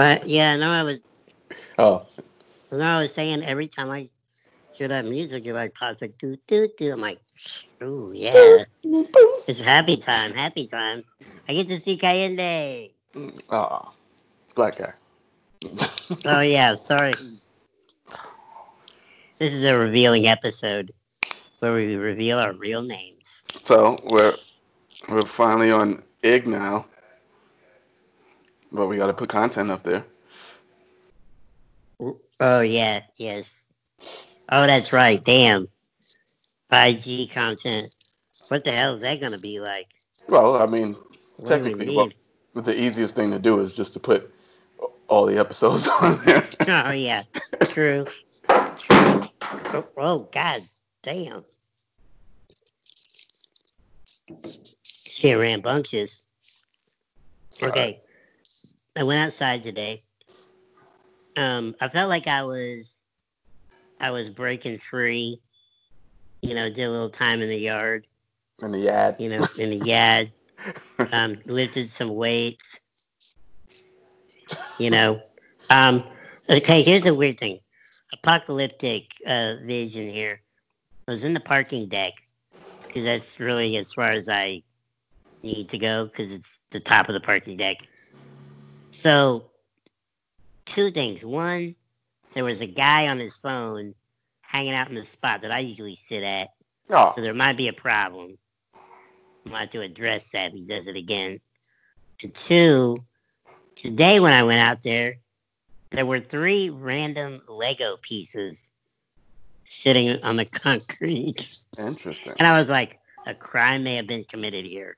But yeah, no, I was Oh, no, I was saying every time I hear that music, it like pops like do do do. I'm like, ooh yeah, it's happy time, happy time. I get to see Cayenne. oh, black guy. Oh yeah, sorry. This is a revealing episode where we reveal our real names. So we're we're finally on Ig now, but we got to put content up there. Oh yeah, yes. Oh, that's right. Damn. 5G content. What the hell is that gonna be like? Well, I mean, What technically, what, the easiest thing to do is just to put all the episodes on there. Oh yeah, true. True. Oh, oh god damn. Shit rambunctious. Okay. I went outside today. Um, I felt like I was I was breaking free. You know, did a little time in the yard, In the yard. you know, in the yard. Um, lifted some weights. You know. Um okay, here's a weird thing. Apocalyptic uh vision here. I was in the parking deck because that's really as far as I need to go because it's the top of the parking deck. So, two things. One, there was a guy on his phone hanging out in the spot that I usually sit at, Oh, so there might be a problem. I'll have to address that if he does it again. And two, today when I went out there, there were three random Lego pieces sitting on the concrete. interesting. And I was like, a crime may have been committed here.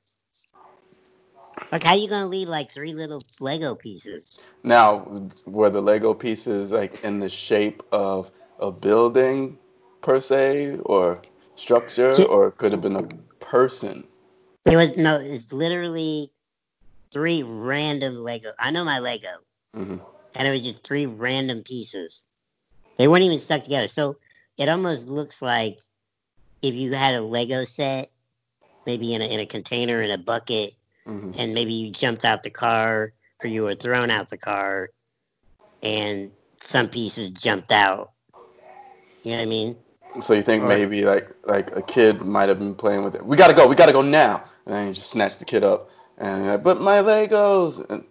Like, how you gonna leave like three little Lego pieces? Now, were the Lego pieces like in the shape of a building per se, or structure, or it could have been a person? It was no, it's literally three random Lego. I know my Lego, hmm and it was just three random pieces. They weren't even stuck together, so it almost looks like if you had a Lego set, maybe in a in a container in a bucket, hmm and maybe you jumped out the car or you were thrown out the car, and some pieces jumped out. You know what I mean? So you think Or- maybe like like a kid might have been playing with it. We gotta go. We gotta go now. And then you just snatch the kid up and you're like, but my Legos, and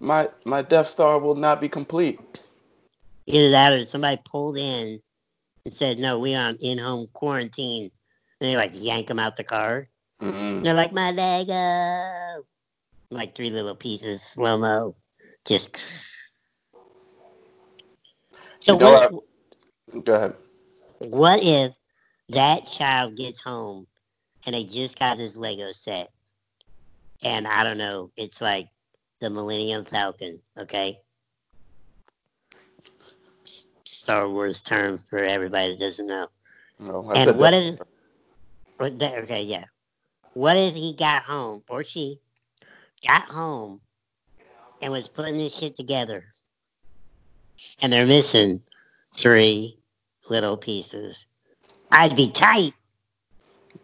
my my Death Star will not be complete. Either that or somebody pulled in and said, "No, we are in-home quarantine," and they like yank them out the car. Mm And they're like, "My Lego!" Like three little pieces, slow mo, just. So You know what? Go ahead. What if that child gets home and they just got this Lego set, and I don't know, it's like the Millennium Falcon, okay? Star Wars term for everybody that doesn't know. No, I and said what that. if? Okay, yeah. What if he got home or she got home and was putting this shit together, and they're missing three little pieces? I'd be tight.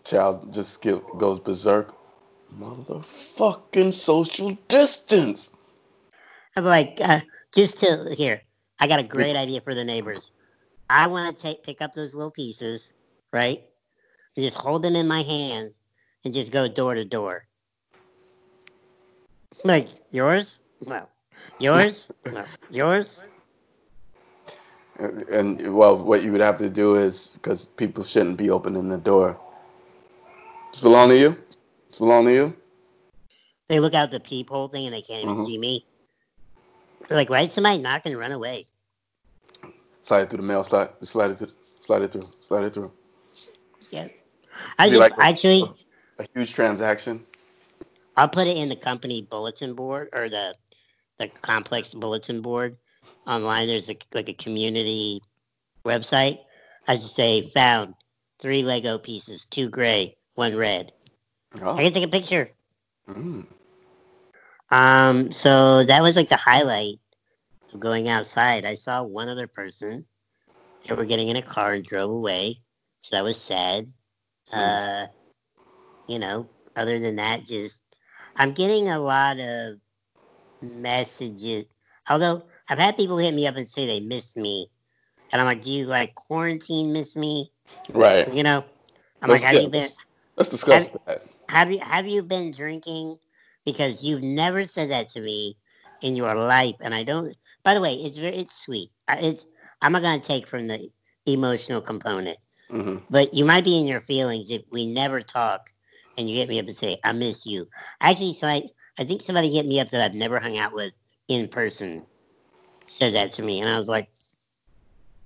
Child just get, goes berserk. Motherfucking social distance. I'm like, uh, just to here. I got a great idea for the neighbors. I want to take pick up those little pieces, right? And just hold them in my hand and just go door to door. Like yours? No. Yours? No. Yours? And, and well, what you would have to do is because people shouldn't be opening the door. It's belong to you. It's belong to you. They look out the peephole thing and they can't even Mhm. see me. They're like, why did somebody knock and run away? Slide it through the mail. Slide, slide it through. Slide it through. Slide it through. Yeah. I just like actually A huge transaction. I'll put it in the company bulletin board or the the complex bulletin board online. There's a like a community website. I just say found three Lego pieces, two gray, one red. I Oh. can take a picture. Mm. Um, so that was like the highlight of going outside. I saw one other person. They were getting in a car and drove away. So that was sad. Uh, you know, other than that, just I'm getting a lot of messages. Although I've had people hit me up and say they missed me, and I'm like, do you like quarantine miss me? Right. You know, I'm Let's, like, have you been? let's, let's discuss have- that. Have you have you been drinking? Because you've never said that to me in your life, and I don't. By the way, it's very it's sweet. It's I'm not gonna take from the emotional component, hmm but you might be in your feelings if we never talk, and you hit me up and say I miss you. Actually, so I I think somebody hit me up that I've never hung out with in person said that to me, and I was like,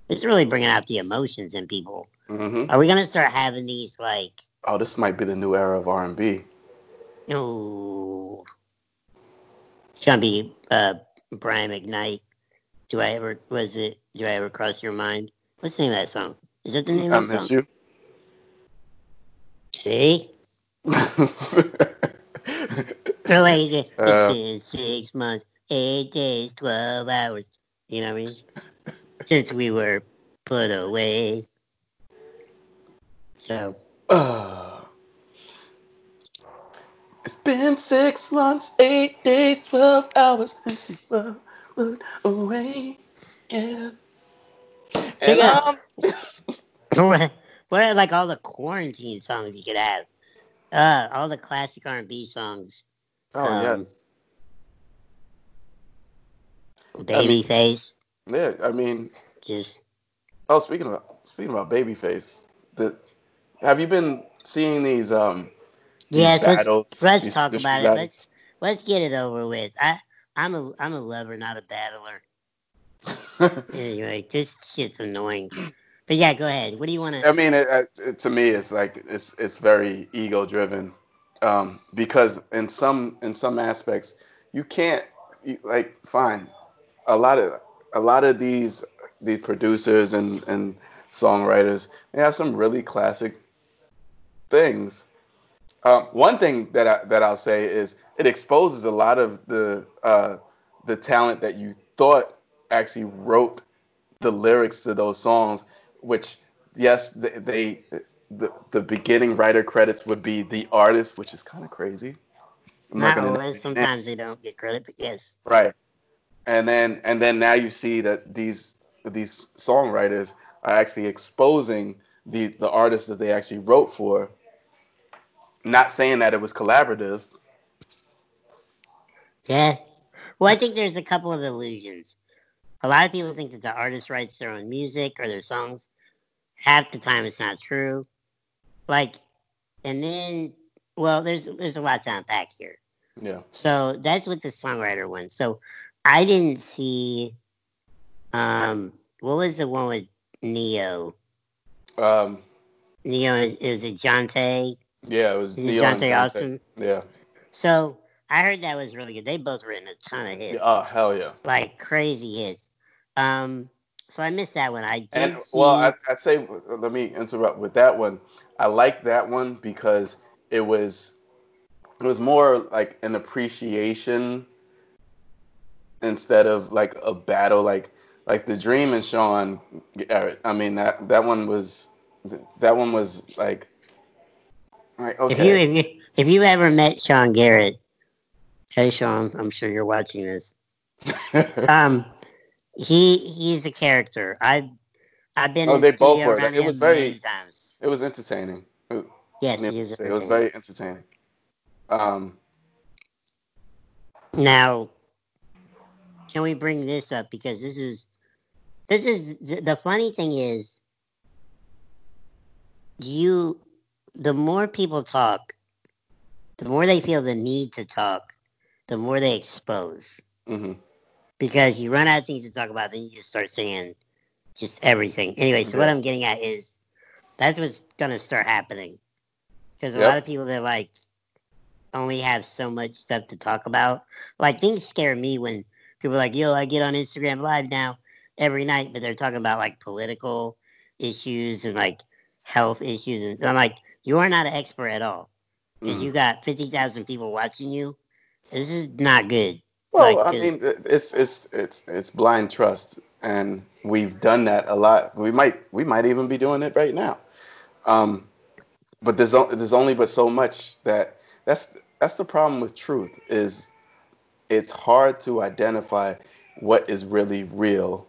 it's really bringing out the emotions in people. hmm Are we gonna start having these like? Oh, this might be the new era of R and B. No. It's gonna be uh Brian McKnight. Do I ever was it do I ever cross your mind? What's the name of that song? Is that the name I of that miss song? you. See? So like, it's it's Uh, been six months, eight days, twelve hours. You know what I mean? Since we were put away. So uh, it's been six months, eight days, twelve hours since we were put away. Yeah. And um, what what are like all the quarantine songs you could have? Uh all the classic R and B songs. oh Um, yeah, Babyface. yeah. I mean, Just oh, speaking of speaking about Babyface, the, have you been seeing these um these yes, let's let's these talk about it. Let's let's get it over with. I I'm a I'm a lover, not a battler. Anyway, this shit's annoying. But yeah, go ahead. What do you want to? I mean, it, it, to me, it's like it's it's very ego driven, um, because in some in some aspects, you can't you, like fine. A lot of a lot of these these producers and and songwriters, they have some really classic things. Um, one thing that I, that I'll say is it exposes a lot of the uh, the talent that you thought actually wrote the lyrics to those songs, which yes, they, they the the beginning writer credits would be the artist, which is kind of crazy. I'm Not gonna always. Sometimes they don't get credit, but yes. right, and then and then now you see that these these songwriters are actually exposing the the artists that they actually wrote for. Not saying that it was collaborative. Yeah. Well, I think there's a couple of illusions. A lot of people think that the artist writes their own music or their songs. Half the time, it's not true. Like, and then, well, there's there's a lot to unpack here. Yeah. So that's what the songwriter one. So I didn't see. Um, what was the one with Ne-Yo? Um, Ne-Yo, it was it Johntá? yeah, it was Is it Neil Johntá Johntá. Austin? Yeah. So I heard that was really good. They both written a ton of hits. Oh hell yeah. like crazy hits. Um, so I missed that one. I did And see. well, I, I'd say let me interrupt with that one. I like that one because it was it was more like an appreciation instead of like a battle. Like like the Dream and Sean. I mean that that one was that one was like like if you if you if you ever met Sean Garrett, hey Sean, I'm sure you're watching this. Um, he he's a character. I've I've been oh, they both were. It was very times. it was entertaining. Yes, he is it was very entertaining. Um, Now, can we bring this up because this is this is the funny thing is you the more people talk, the more they feel the need to talk, the more they expose. mhm. Because you run out of things to talk about, then you just start saying just everything. Anyway, so what I'm getting at is that's what's gonna start happening. Because a Yep. lot of people that like only have so much stuff to talk about. Like things scare me when people are like, yo, I get on Instagram live now every night, but they're talking about like political issues and like health issues. And I'm like, you are not an expert at all. Mhm. you got 50,000 people watching you. This is not good. Well, Like, I mean, it's it's it's it's blind trust, and we've done that a lot. We might we might even be doing it right now. Um, but there's o- there's only but so much that that's that's the problem with truth is it's hard to identify what is really real,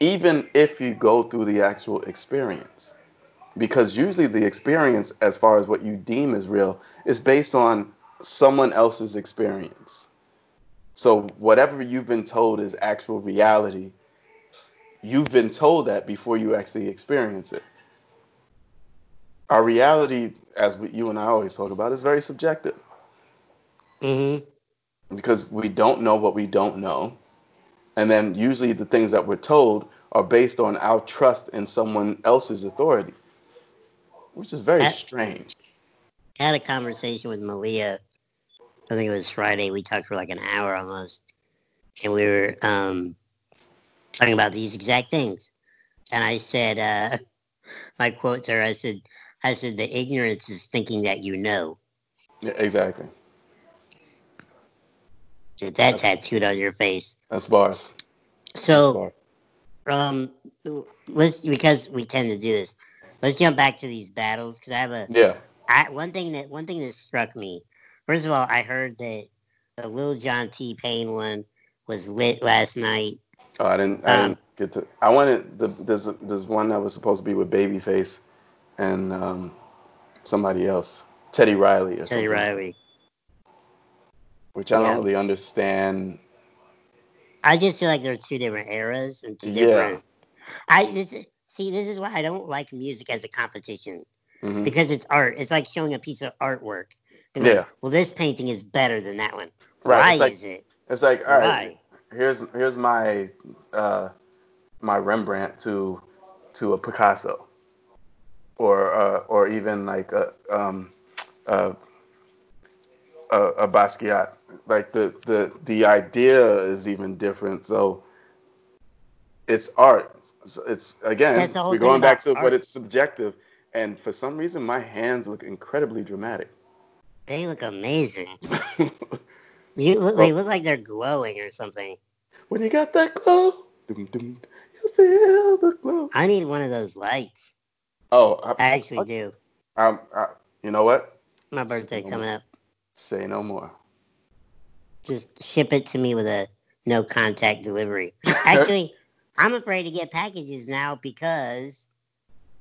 even if you go through the actual experience. Because usually the experience, as far as what you deem is real, is based on someone else's experience. So whatever you've been told is actual reality, you've been told that before you actually experience it. Our reality, as we, you and I always talk about, is very subjective. Mm-hmm. Because we don't know what we don't know. And then usually the things that we're told are based on our trust in someone else's authority, which is very I, strange. I had a conversation with Malia. I think it was Friday. We talked for like an hour almost. And we were um, talking about these exact things. And I said, uh, my quote to her, I said, I said, the ignorance is thinking that you know. Yeah, exactly. Get that that's, tattooed on your face. That's bars. So, that's um, let's because we tend to do this. Let's jump back to these battles because I have a yeah. I one thing that one thing that struck me. First of all, I heard that the Lil Jon T Pain one was lit last night. Oh, I didn't. I um, didn't get to. I wanted the there's there's one that was supposed to be with Babyface, and um, somebody else, Teddy Riley or Teddy something. Riley. Which I yeah. don't really understand. I just feel like there are two different eras and two different. Yeah. I this see this is why I don't like music as a competition mm-hmm. because it's art. It's like showing a piece of artwork. Yeah. Like, well, this painting is better than that one. Right. Why like, is it? It's like all right. Here's here's my uh, my Rembrandt to to a Picasso, or uh, or even like a um, a, a Basquiat. Like the the the idea is even different. So it's art. It's again we're going back to art. but it's subjective. And for some reason, my hands look incredibly dramatic. They look amazing. you look, they look like they're glowing or something. When you got that glow, dum, dum, you feel the glow. I need one of those lights. Oh, I, I actually I, do. Um, I, you know what? My birthday no coming more. up. Say no more. Just ship it to me with a no contact delivery. Actually, I'm afraid to get packages now because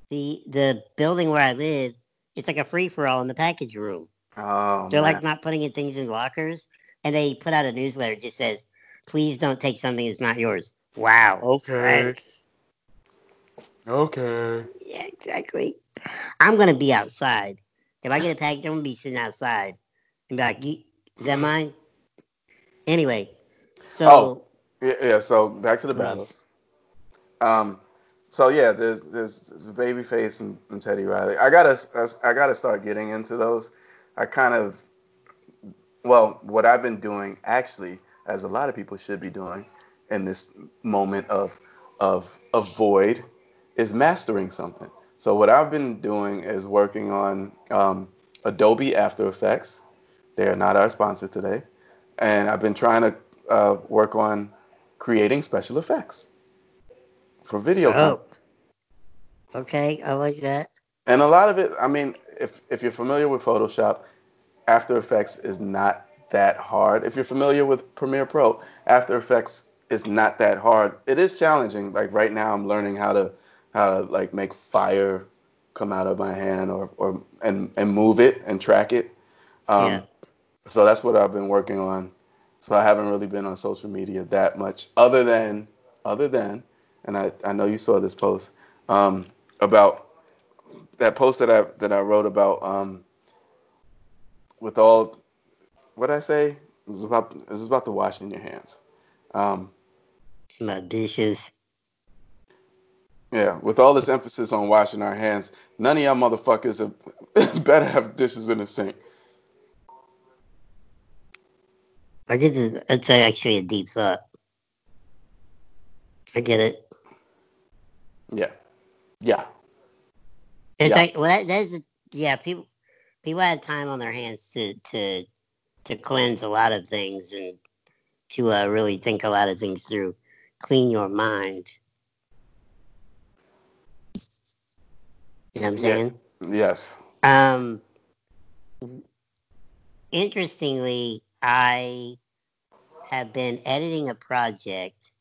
the the building where I live, it's like a free for all in the package room. Oh, They're man. like not putting in things in lockers, and they put out a newsletter that just says, "Please don't take something that's not yours." Wow. Okay. Thanks. Okay. Yeah, exactly. I'm gonna be outside. If I get a package, I'm gonna be sitting outside and be like, "Is that mine?" Anyway, so oh, yeah, yeah. So back to the please. battles. Um, so yeah, there's there's, there's Babyface and, and Teddy Riley. I gotta I gotta start getting into those. I kind of well, what I've been doing actually, as a lot of people should be doing, in this moment of of of void, is mastering something. So what I've been doing is working on um, Adobe After Effects. They are not our sponsor today, and I've been trying to uh, work on creating special effects for video. Oh. Okay, I like that. And a lot of it, I mean, if if you're familiar with Photoshop, After Effects is not that hard. If you're familiar with Premiere Pro, After Effects is not that hard. It is challenging. Like right now, I'm learning how to how to like make fire come out of my hand or or and and move it and track it. Um, yeah. So that's what I've been working on. So I haven't really been on social media that much, other than other than and I, I know you saw this post um, about that post that I that I wrote about um, with all what I say it was about it was about the washing your hands. Um, My dishes. Yeah, with all this emphasis on washing our hands, none of y'all motherfuckers have, better have dishes in the sink. I get it. It's actually a deep thought. I get it. Yeah. Yeah. It's yeah. like well, that, that's yeah. People people have time on their hands to to to cleanse a lot of things and to uh, really think a lot of things through. Clean your mind. You know what I'm saying? Yeah. Yes. Um. Interestingly, I have been editing a project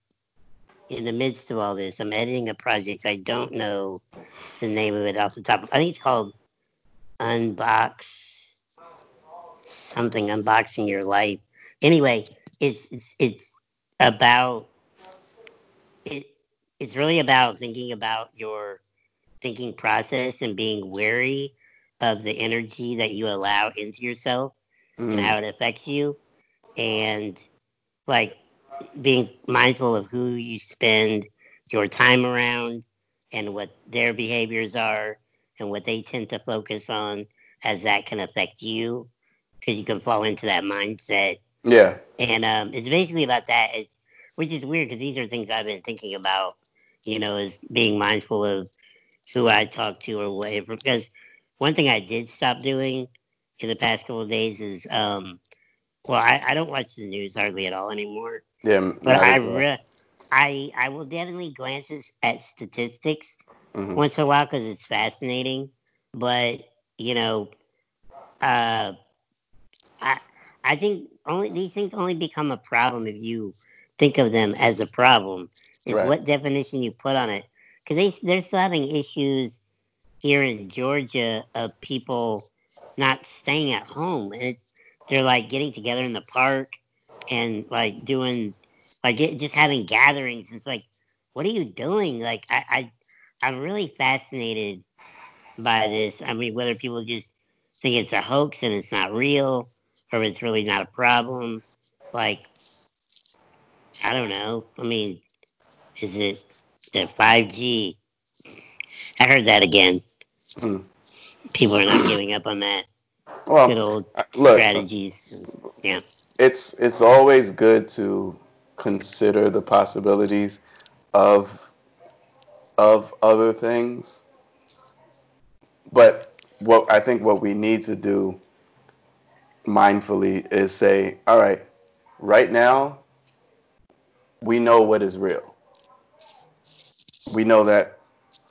in the midst of all this. I'm editing a project. I don't know the name of it off the top. I think it's called Unbox something. Unboxing Your Life. Anyway, it's it's, it's about it. It's really about thinking about your thinking process and being wary of the energy that you allow into yourself mm. and how it affects you and like being mindful of who you spend your time around and what their behaviors are and what they tend to focus on as that can affect you? Because you can fall into that mindset. Yeah. And um, it's basically about that. It's, which is weird because these are things i've been thinking about you know is being mindful of who i talk to or whatever. Because one thing i did stop doing in the past couple of days is um, well, I, I don't watch the news hardly at all anymore. Yeah, but I re- I I will definitely glance at statistics mm-hmm. once in a while because it's fascinating. But you know, uh, I I think only these things only become a problem if you think of them as a problem. It's right. what definition you put on it because they they're still having issues here in Georgia of people not staying at home, and it's they're like getting together in the park and like doing like it, just having gatherings. It's like, what are you doing? Like I, I I'm really fascinated by this. I mean, whether people just think it's a hoax and it's not real, or it's really not a problem. Like, I don't know. I mean, is it the five G? I heard that again. Hmm. People are not giving up on that. Well, good old uh, look, strategies. Yeah. It's it's always good to consider the possibilities of of other things. But what I think what we need to do mindfully is say, all right, right now we know what is real. We know that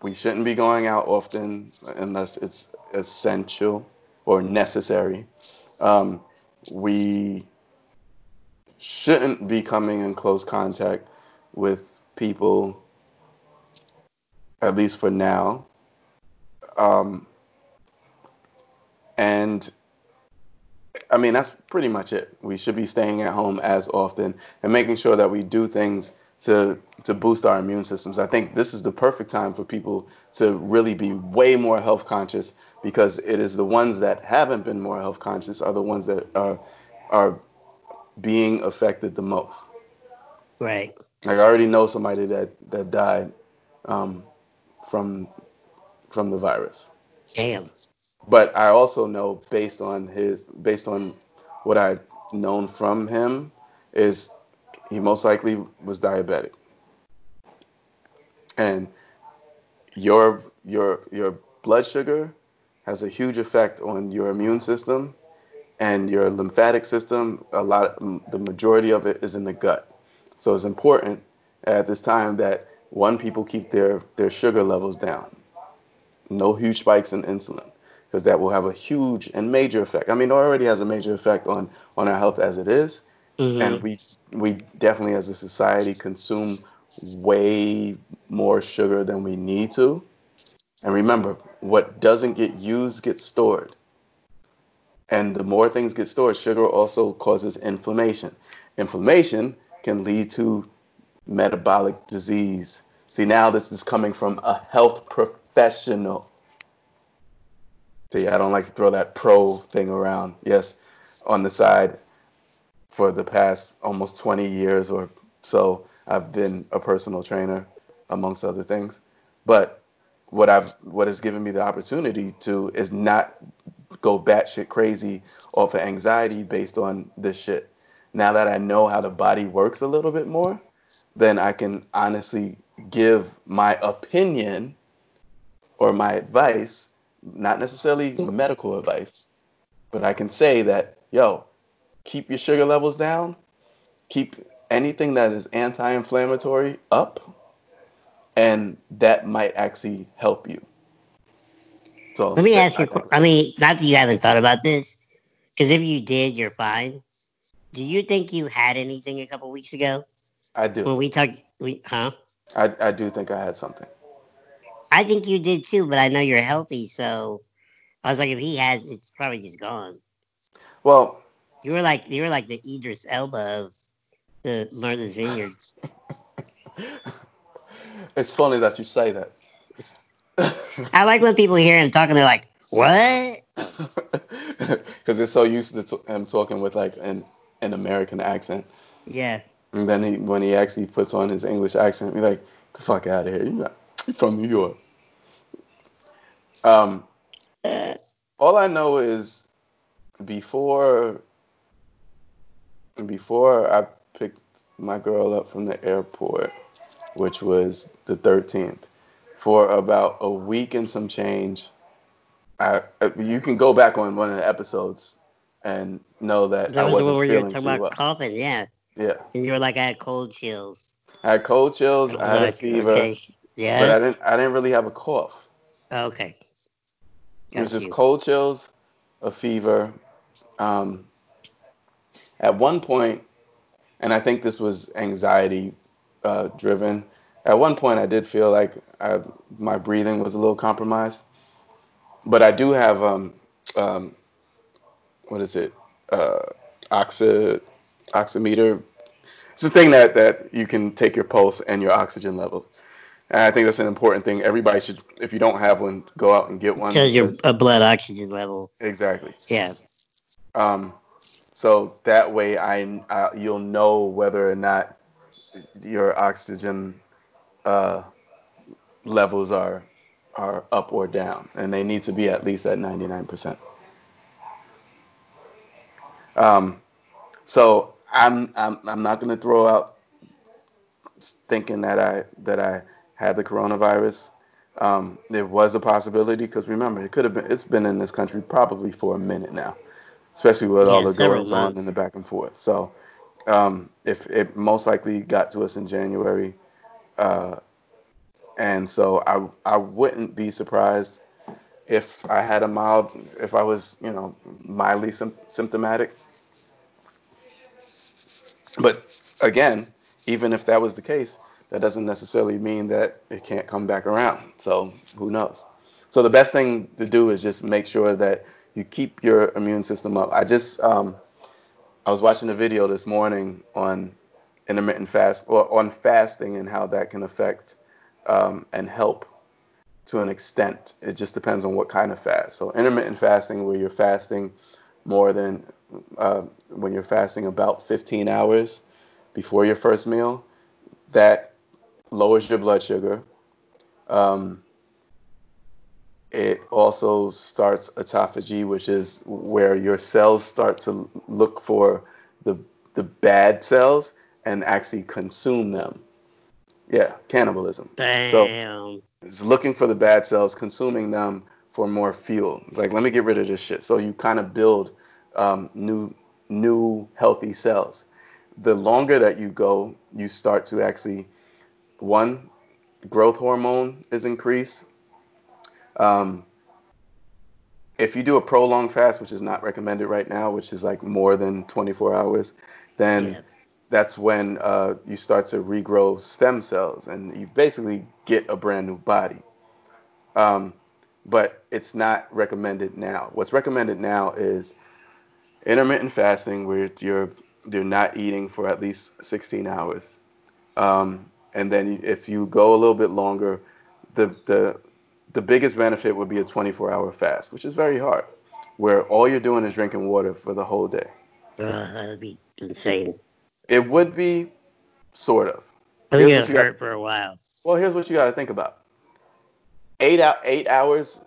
we shouldn't be going out often unless it's essential or necessary. Um, we shouldn't be coming in close contact with people, at least for now. Um, and I mean, that's pretty much it. We should be staying at home as often and making sure that we do things to to boost our immune systems. I think this is the perfect time for people to really be way more health conscious because it is the ones that haven't been more health conscious are the ones that are are being affected the most. Right. Like I already know somebody that that died um, from from the virus. Damn. But I also know based on his based on what I known from him is he most likely was diabetic. And your your your blood sugar has a huge effect on your immune system and your lymphatic system. A lot, the majority of it is in the gut. So it's important at this time that one people keep their their sugar levels down. No huge spikes in insulin because that will have a huge and major effect. I mean, it already has a major effect on on our health as it is. Mm-hmm. and we we definitely as a society consume way more sugar than we need to. And remember, what doesn't get used gets stored. And the more things get stored, sugar also causes inflammation. Inflammation can lead to metabolic disease. See, now this is coming from a health professional. See, I don't like to throw that pro thing around. Yes, on the side, for the past almost 20 years or so, I've been a personal trainer, amongst other things. But what I've what has given me the opportunity to is not go batshit crazy off of anxiety based on this shit. Now that I know how the body works a little bit more, then I can honestly give my opinion or my advice, not necessarily medical advice, but I can say that, yo, keep your sugar levels down, keep anything that is anti inflammatory up, and that might actually help you. So let me ask you. I mean, not that you haven't thought about this, because if you did, you're fine. Do you think you had anything a couple weeks ago I do. when we talked? We huh? I, I do think I had something. I think you did too, but I know you're healthy, so I was like, if he has, it's probably just gone. Well, You were like you were like the Idris Elba of the Martha's Vineyard. it's funny that you say that. I like when people hear him talking. They're like, "What?" Because they're so used to t- him talking with like an, an American accent. Yeah. And then he, when he actually puts on his English accent, you're like, the fuck out of here. You're, not, you're from New York. Um, Uh, all I know is before before I picked my girl up from the airport, which was the 13th, for about a week and some change, I you can go back on one of the episodes and know that, that I was the wasn't one where you were talking about coughing. Yeah, Yeah, and you were like, "I had cold chills." I had cold chills, I had like, a fever, Okay. Yeah. but I didn't I didn't really have a cough. Okay. It was Got just cold chills, a fever. Um, at one point, and I think this was anxiety uh, driven. At one point, I did feel like I, my breathing was a little compromised, but I do have um, um, what is it? Uh, oxy, oximeter. It's a thing that that you can take your pulse and your oxygen level. And I think that's an important thing. Everybody should, if you don't have one, go out and get one. Tells your because- uh, blood oxygen level. exactly. Yeah. Um, so that way, I, I you'll know whether or not your oxygen uh, levels are are up or down, and they need to be at least at ninety nine percent. Um, so I'm I'm I'm not going to throw out thinking that I that I had the coronavirus. Um, there was a possibility because remember, it could have been. It's been in this country probably for a minute now, especially with all the goings on and the back and forth. So, um, if it most likely got to us in January, uh, and so I I wouldn't be surprised if I had a mild, if I was you know mildly sym- symptomatic. But again, even if that was the case, that doesn't necessarily mean that it can't come back around. So who knows? So the best thing to do is just make sure that you keep your immune system up. I just um, I was watching a video this morning on intermittent fast or on fasting and how that can affect um, and help to an extent. It just depends on what kind of fast. So intermittent fasting, where you're fasting more than uh, when you're fasting about 15 hours before your first meal, that lowers your blood sugar. Um, it also starts autophagy, which is where your cells start to look for the the bad cells and actually consume them. Yeah, cannibalism. Damn. So it's looking for the bad cells, consuming them for more fuel. It's like, let me get rid of this shit. So you kind of build um, new, new healthy cells. The longer that you go, you start to actually, one, growth hormone is increased. Um, if you do a prolonged fast, which is not recommended right now, which is like more than 24 hours, then Yeah. that's when uh, you start to regrow stem cells and you basically get a brand new body. Um, but it's not recommended now. What's recommended now is intermittent fasting, where you're you're not eating for at least 16 hours, um, and then if you go a little bit longer, the the the biggest benefit would be a 24-hour fast, which is very hard, where all you're doing is drinking water for the whole day. Ugh, that'd be insane. It would be sort of. I think it you got- hurt for a while. Well, here's what you got to think about. Eight out eight hours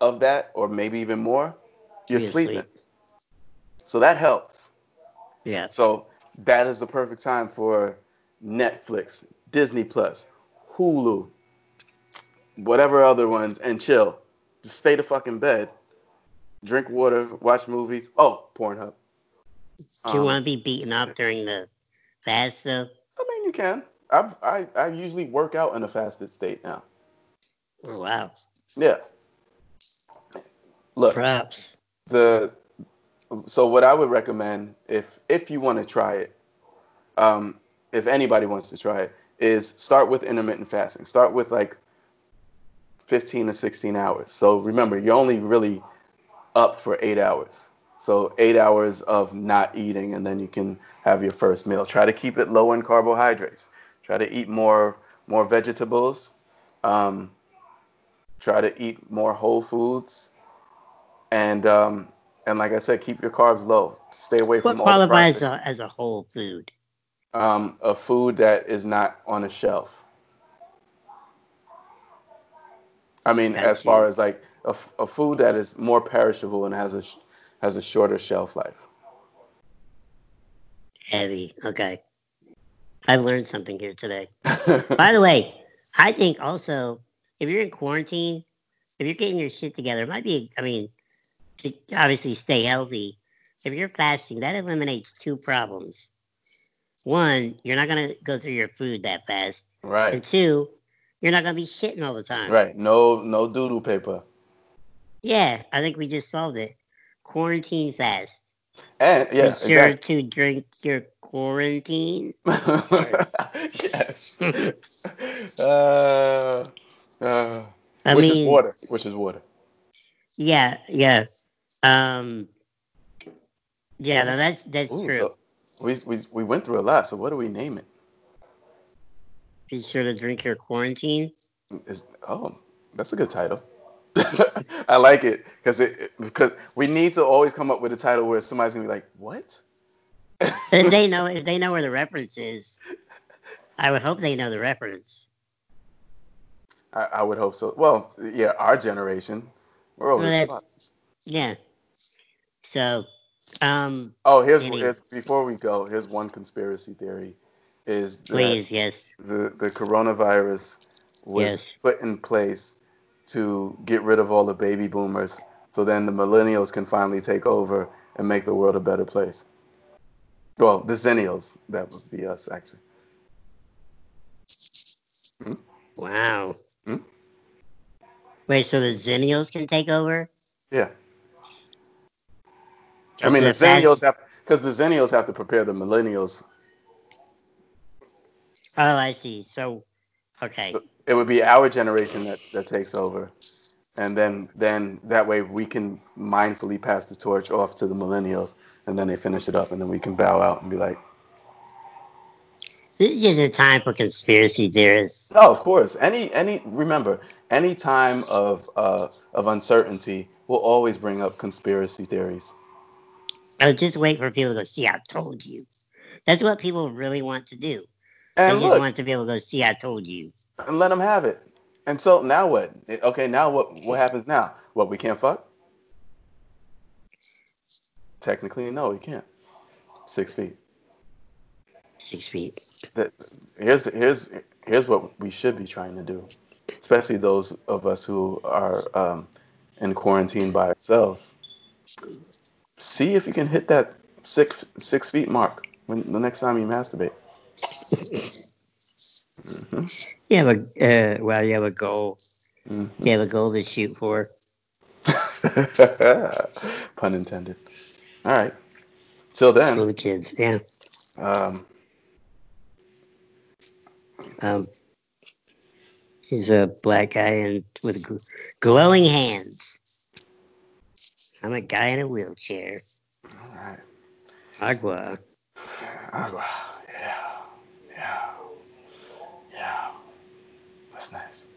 of that, or maybe even more, you're You're sleeping. asleep. So that helps. Yeah. So that is the perfect time for Netflix, Disney Plus, Hulu, whatever other ones, and chill. Just stay the fucking bed, drink water, watch movies. Oh, Pornhub. Do you Um, want to be beaten up during the fast though? I mean, you can. I've, I I usually work out in a fasted state now. Oh wow. Yeah. Look, Props. the so what I would recommend if if you want to try it, um, if anybody wants to try it, is start with intermittent fasting. Start with like 15 to 16 hours. So remember, you're only really up for eight hours. So eight hours of not eating, and then you can have your first meal. Try to keep it low in carbohydrates. Try to eat more more vegetables. Um, try to eat more whole foods, and um, and like I said, keep your carbs low. Stay away What from all qualifies the a, as a whole food? um, a food that is not on a shelf. I mean, Got as you. far as like a, f- a food that is more perishable and has a sh- has a shorter shelf life. Heavy. Okay. I've learned something here today. By the way, I think also if you're in quarantine, if you're getting your shit together, it might be, I mean, to obviously stay healthy. If you're fasting, that eliminates two problems. One, you're not going to go through your food that fast. Right. And two, you're not going to be shitting all the time. right. No, no doodle paper. Yeah, I think we just solved it. Quarantine fast. And yeah, Be sure exactly. to drink your quarantine. yes. Uh, uh, I which is mean, water. Which is water. yeah, yeah. Um, yeah, no, that's that's Ooh, true. so we, we we went through a lot. So what do we name it? Be sure to drink your quarantine. Is oh, that's a good title. I like it because it because we need to always come up with a title where somebody's gonna be like, "What?" if they know if they know where the reference is, I would hope they know the reference. I, I would hope so. Well, yeah, our generation, we're old Well, as that's fuck. yeah. So, um, Oh, here's any- here's before we go. Here's one conspiracy theory: is please, yes, the the coronavirus was Yes. put in place to get rid of all the baby boomers, so then the millennials can finally take over and make the world a better place. Well, the Xennials, that would be us actually. wow. Hmm? Wait, so the Xennials can take over? Yeah. I mean, the Xennials have because the Xennials have to prepare the millennials. Oh, I see. So, okay, So it would be our generation that, that takes over, and then then that way we can mindfully pass the torch off to the millennials, and then they finish it up, and then we can bow out and be like, this is just a time for conspiracy theorists. "No, of course. Any any remember any time of uh, of uncertainty will always bring up conspiracy theories." Oh, just wait for people to go. See, I told you. That's what people really want to do. And just look, want to be able to go. See, I told you. and let them have it. And so now what? Okay, now what? What happens now? What we can't fuck? Technically, no, we can't. Six feet. Six feet. Here's here's here's what we should be trying to do, especially those of us who are um, in quarantine by ourselves. See if you can hit that six six feet mark when the next time you masturbate. Hmm You have a uh, well, you have a goal. hmm You have a goal to shoot for. Pun intended. All right. Till For then, the kids, yeah. um, Um, he's a black guy and with gl- glowing hands. I'm a guy in a wheelchair. all right. Agua. Agua. That's nice.